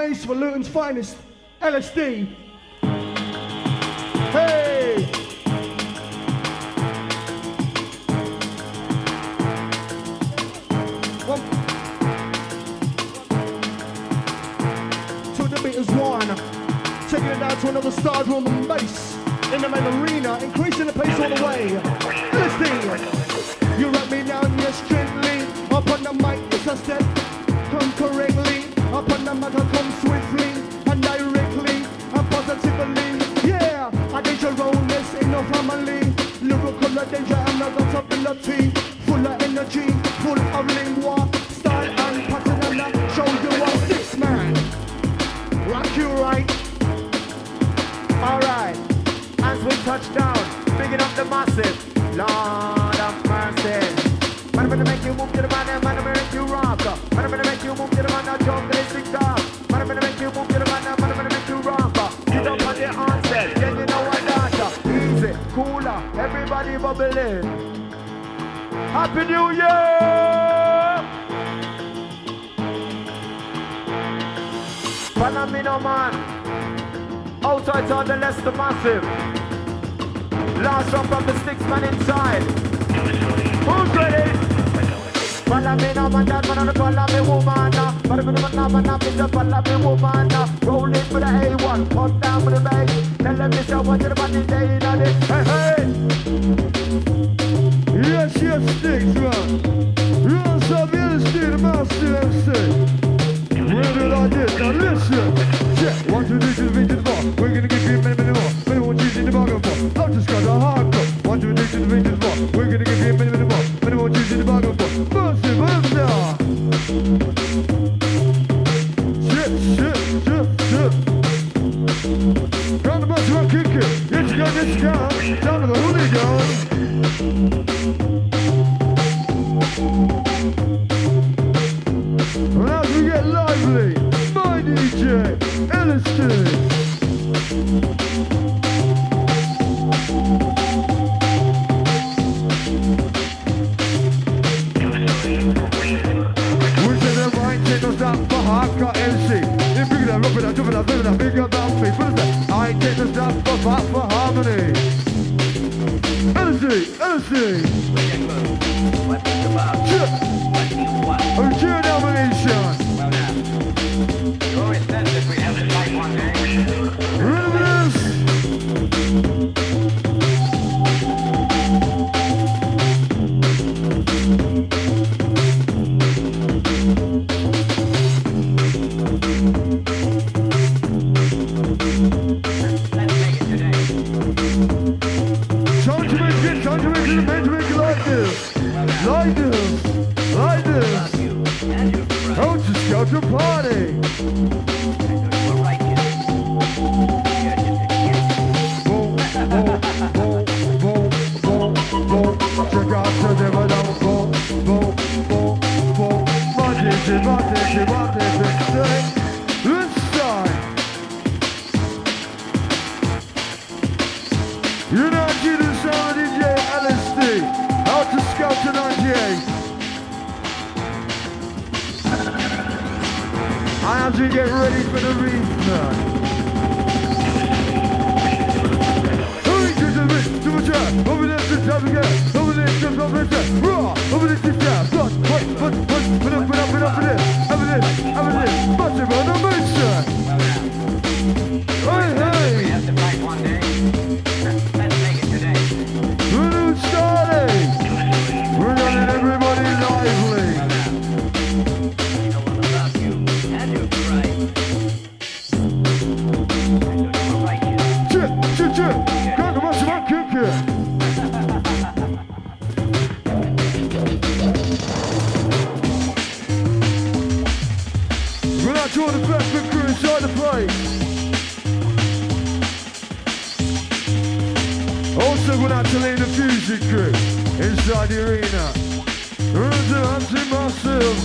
noise for Luton's finest, Ellis Dee. Hey! One. The beat is one. Taking it down to another star drum and bass. In the main arena, increasing the pace all the way. Ellis Dee. You rap me down, yes, gently. Up on the mic, it's a step. Conqueringly. Up on the I come swiftly and directly and positively. Yeah, I did your owness in your family. Lyrical of danger and I got ability. Full of energy, full of lingua. Style and pattern show you a Stixman. Rock you right. Alright, as we touch down, bigging up the massive. Lord of mercy. Man, I'm gonna make you Happy New Year! Follow me no man. Outside on the Leicester Massive. Last one from the Stixman inside. Who's ready? Follow me now, man, that man the follow me woman now. Follow me now, man, now, me just follow me woman now. Roll it for the A1, put down for the bass. Tell them this is what you're about to day in on it. Hey, hey! Man. One, two, three, to the bar. We're gonna give you many, Have to get ready for the return. To the to the track, over there to over there to top of the raw, over there to but, but, but, but, put up, put up, put Also going out to lead the music crew inside the arena. Run to Anti Massive.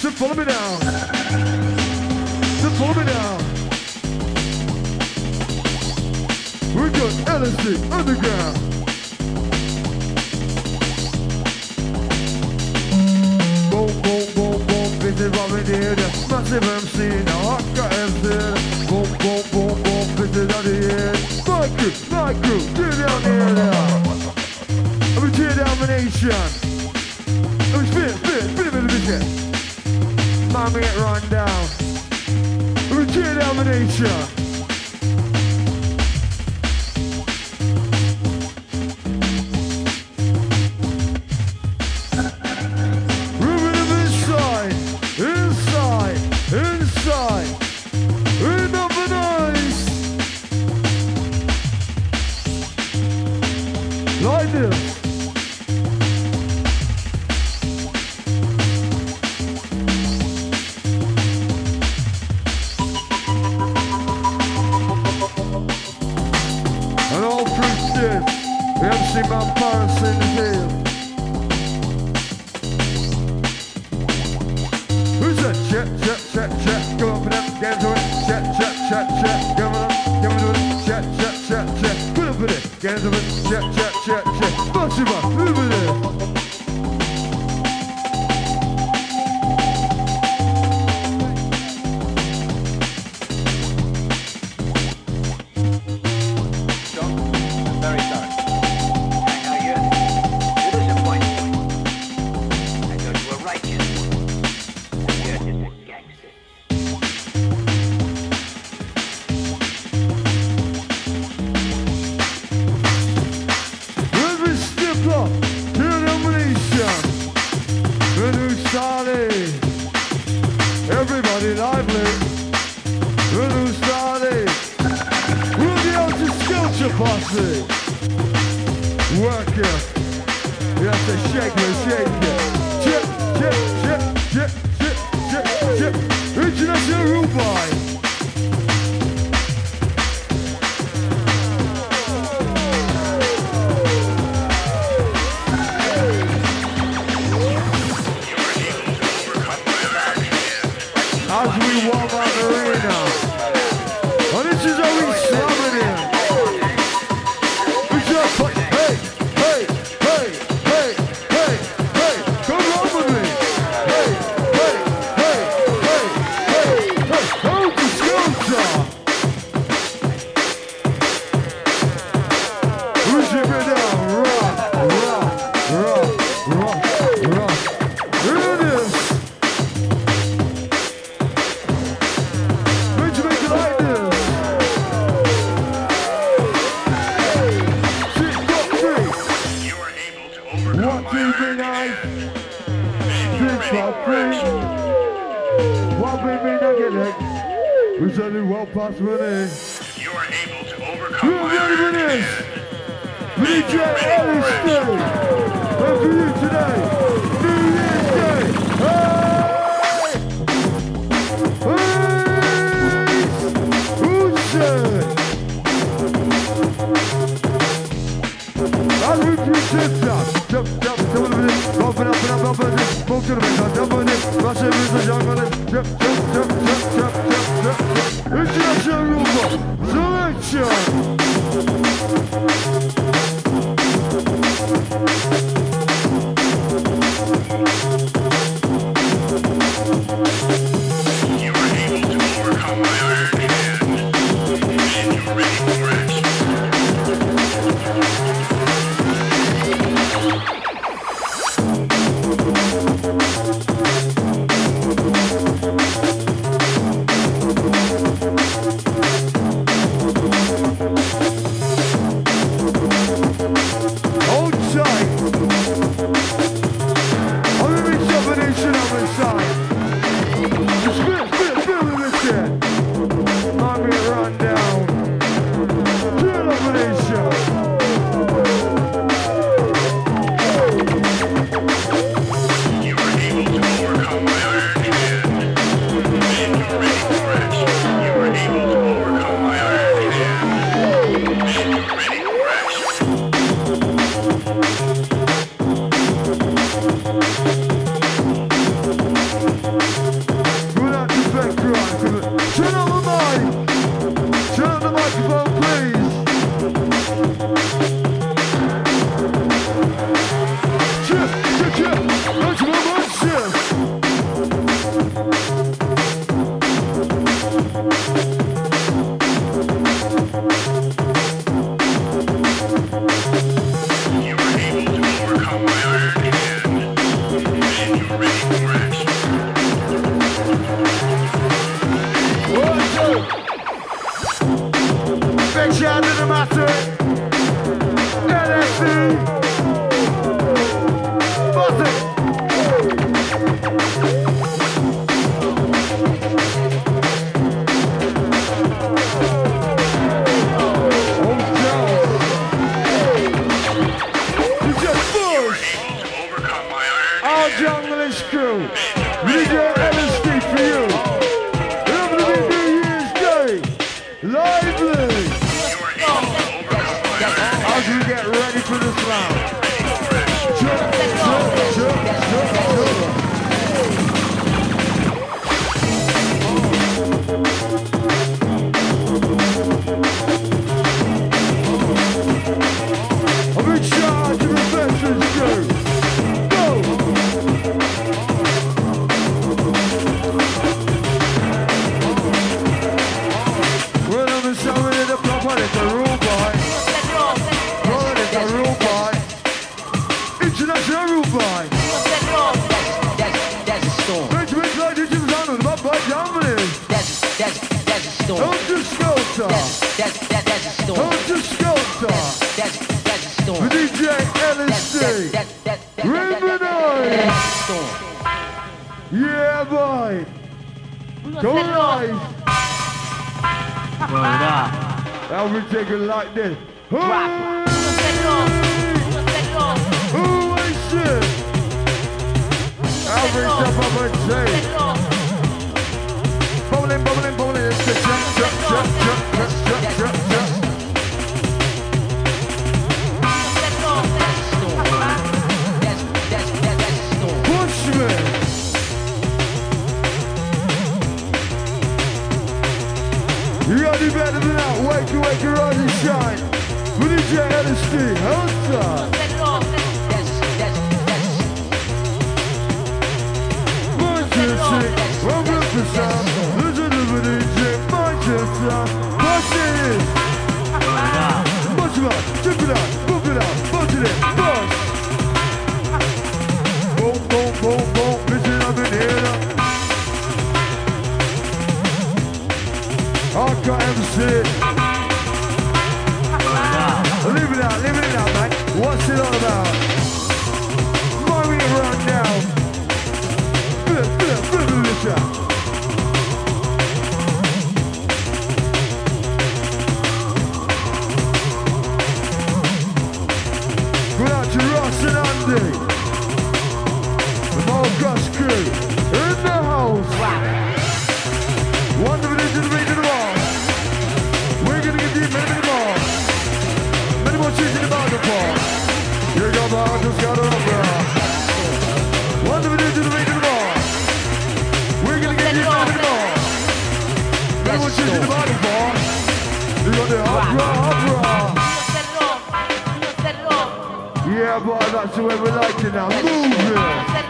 So follow me down. So follow me down. We got Ellis Dee Underground. vad vi nere Massiv MC-erna hackar it Bom, bom, bom, bom, fetterna ner Nike, Nike, det där nere Jag vill till domination Jag vill spela, spela, spela väldigt mycket Mamma get run down. Jag vill till domination as we walk as we get ready. Go rise. Word up. Now we take like this. Who is shit? I'll reach up on my chain. better than that. Wake, wake, rise and shine. With DJ Ellis Dee, outside. Your I'm to the DJ. Watch it it out. opera, opera. Yeah, but that's the way we like it now. Move it.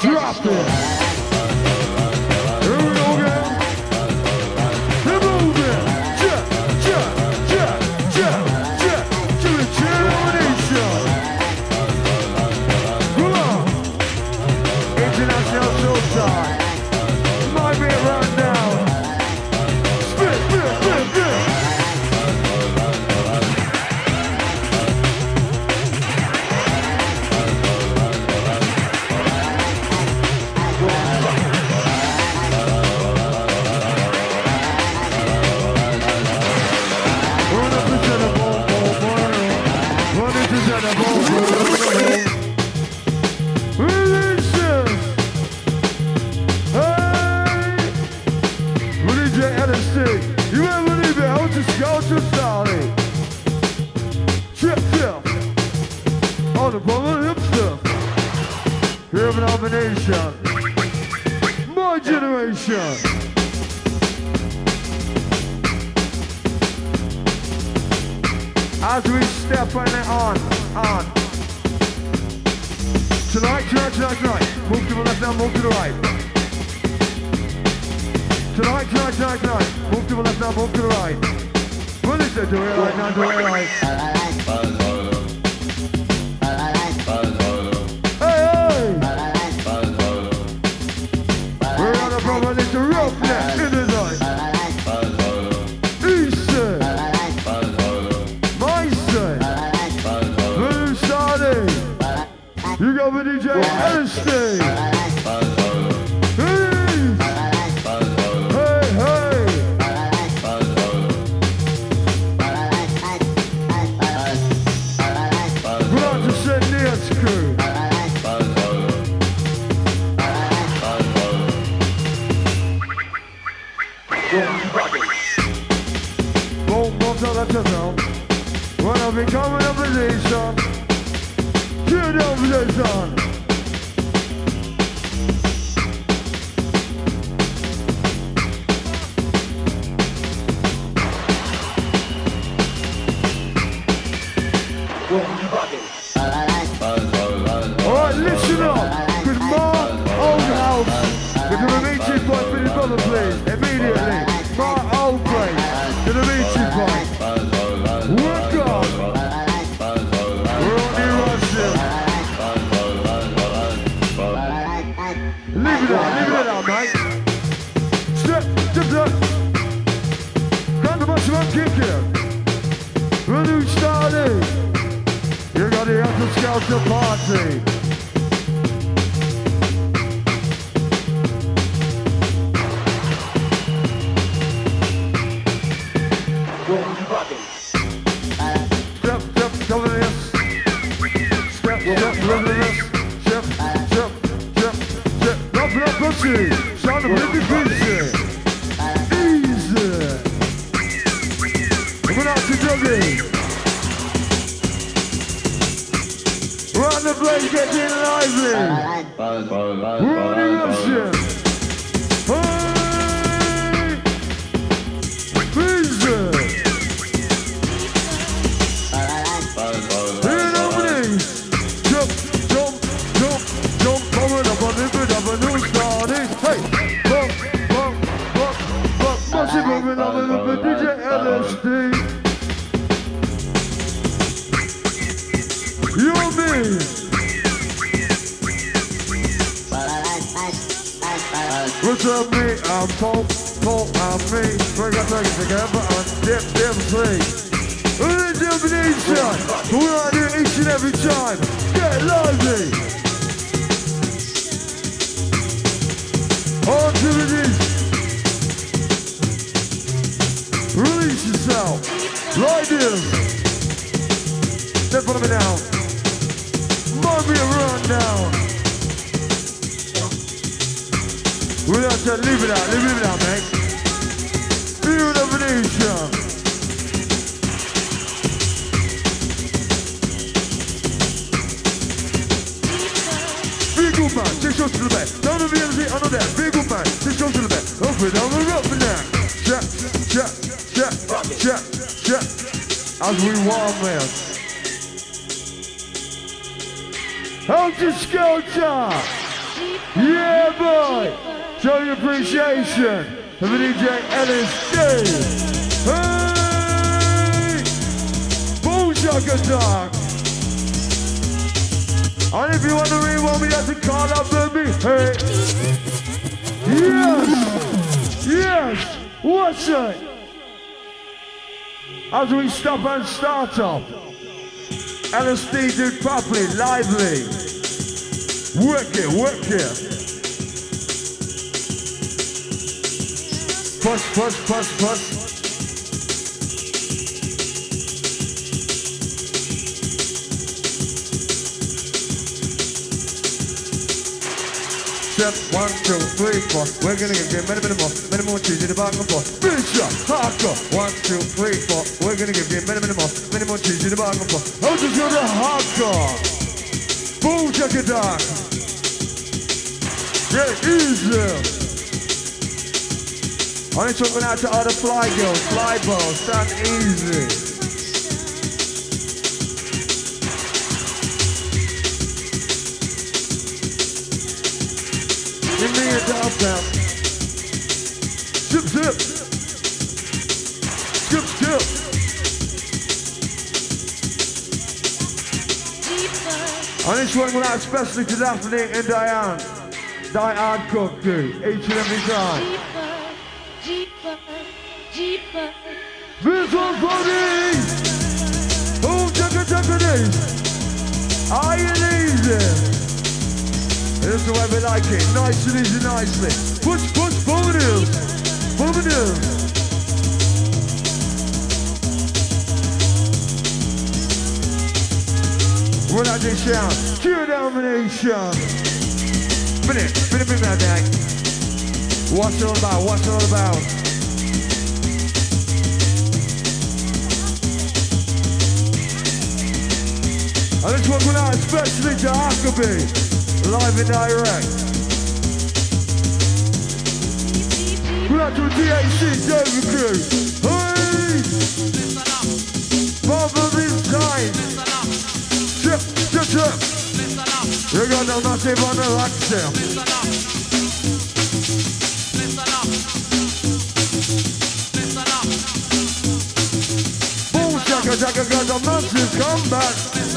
Drop it. Pussy. Sound the big easy. The place, getting lively. Run the option. Hey! Easy. Harmony. Jump, jump, jump, jump, coming up on the bit of a new starting. Hey, bump, bump, bump, bump, massive moving on the DJ Ellis Dee. You and me. I'm Paul, Paul, I'm me. Bring us things together and dip, dip, sleep. We're in definition. We are here each and every time. Get lively. On to the knees. Release yourself. Right here. Step on me now. Have leave it out, leave it out, man. The Venetian. Big good man, take shots to the back. Down the VLC, on the deck. Big good man, take shots to the back. Up and down the rope and down. Check, check, check, check, check. As we warm, man. Helter Skelter? Yeah, boy. Show your appreciation for the DJ Ellis Dee. Hey! Bullshaka Dog. And if you want to rewind me, that's a call up baby. Hey. Yes. Yes. What's it? As we stop and start up. Ellis Dee do properly, lively. Work it, work it. Push, push, push, push. Step one, two, three, four. We're gonna give you many, many more, many more cheese in the bag of four. Bishop, hardcore. One, two, three, four. We're gonna give you many, many more, many more cheese in the bag of four. How to do the hardcore? Boom, check it out. Yeah, easy. Just talking out to all the fly girls, fly balls, stand easy. Give me a dog down. Zip, zip. Skip, skip. And this one went out especially to Daphne and Diane. Diane Cookie, each and every time. Jeeper, Jeeper, This one's funny! Boom, chugga chugga this! Are you easy? This is the way we like it. Nice and easy, nicely. Push, push, boom it is. Boom it is. We're not this down. Cheer domination. Minute, minute, minute, minute, minute. What's it all about? What's it all about? And this one went out especially to Huckabee, live and direct. We're out to the DAC David crew. Hey! Father this time. Chip, chip, chip. You got no massive on the accent. Boom, shaka, shaka, got a massive comeback.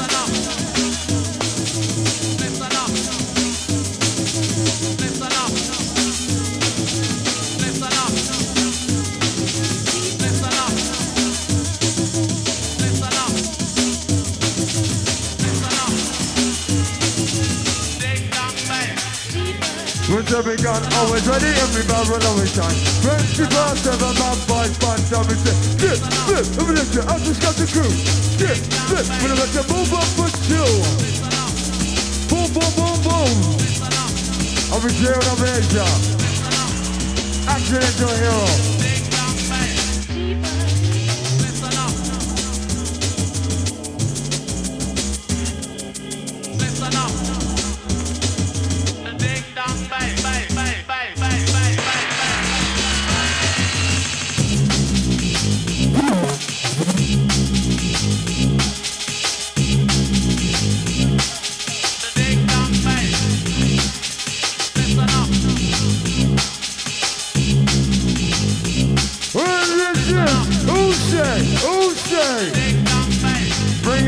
Gun always ready, every barrel always shine. Twenty four seven, man, boys, fun, dummy, say, dip, dip, every little, I just got the crew. Dip, dip, when I let you move up for two. Boom, boom, boom, boom. I'm a jail, I'm a Asia. Accidental hero.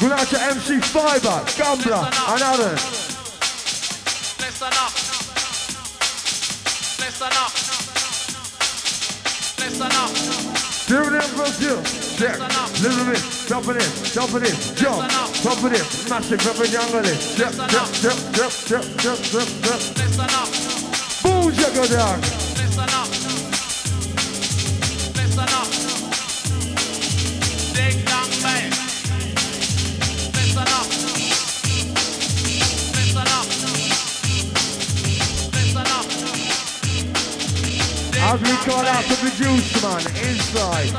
Good out to MC Fiber, Gambler, and others. Listen up. Listen up. Listen up. Doing it for you. Check. Little bit. Jumping in. Jumping in. Jump. Jumping in. Massive and jungle in. Jump, jump, jump, jump, jump, jump, jump, jump. Boom, check go down. As we got out to the juice, man, inside.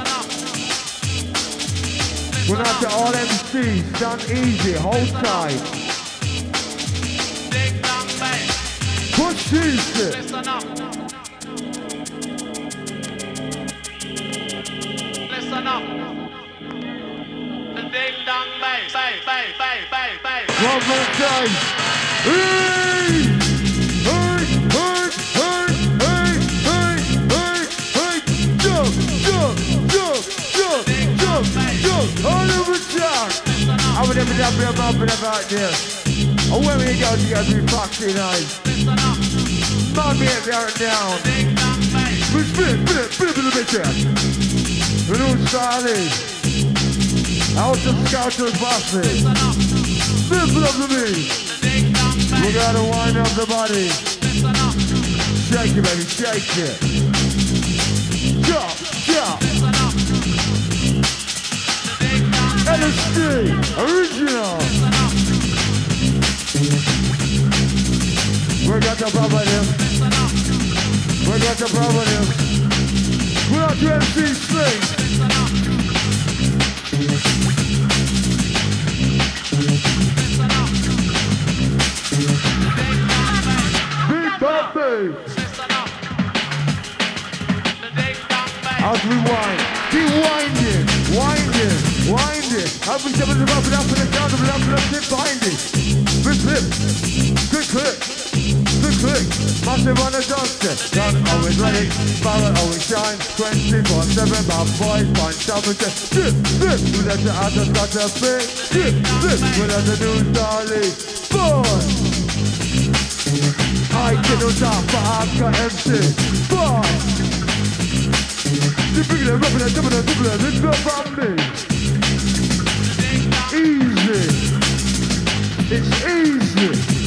We're out to all MCs, done easy, hold tight. Push this Listen up. Listen up. Ding dong bang bang bang bang bang. bass. One more time. Mind up your bumping about this. And when we go, you gotta be foxy nice. Mind me if you're down. Split, split, split, split, split, split, split. Blue Charlie. Out the scouters bossy. Split, split up the beat. We gotta wind up the body. Shake it, baby, shake it. Original. We got the problem here. We got the problem here. active on the dance Gun always ready, power always shine. 24 7 my voice, point temperature. Dip, dip, we let your ass start to spin. Dip, dip, we let the new dolly. Boy! I get on top, but I've got MC. Fun! You bring it, rub it, double it, double it, it's not from me. Easy. It's easy.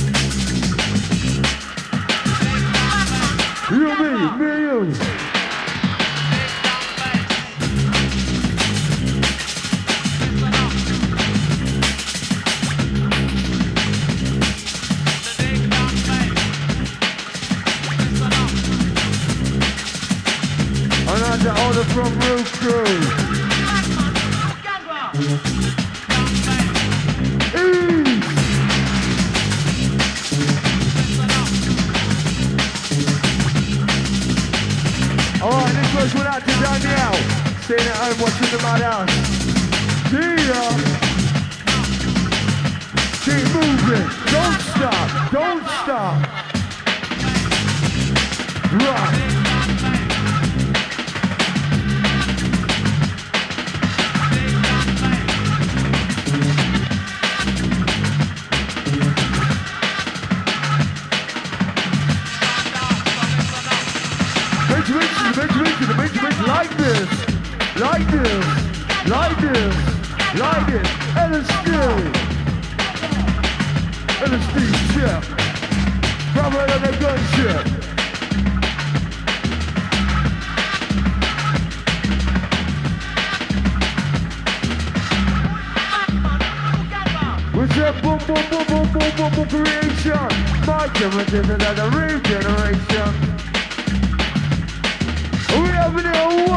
Like this, like this, like. Ellis Dee, LSD chip, rubber and a gunship. We said boom boom boom boom boom boom boom creation. My generation and the regeneration. We have it in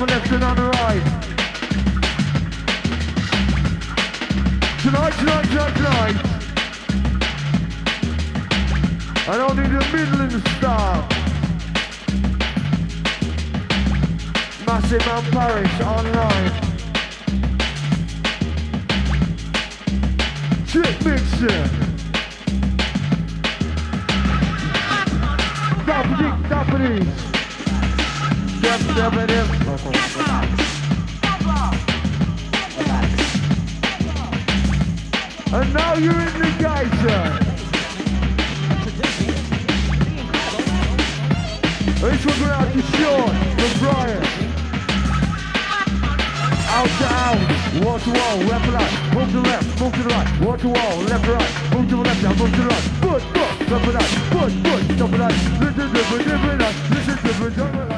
on the left and on the right. Tonight, tonight, tonight, tonight. I don't need the Midland star. Massive Man Parish online. Chip mixer. Dappity, dappity. Dap, dappity. And now you're in the going out to Sean. Out to out, wall to wall, left to right, to left, to the right, wall to wall, left to right, to the left, to the right, foot, foot, to right, foot, foot, jump right, listen to different, listen to the different,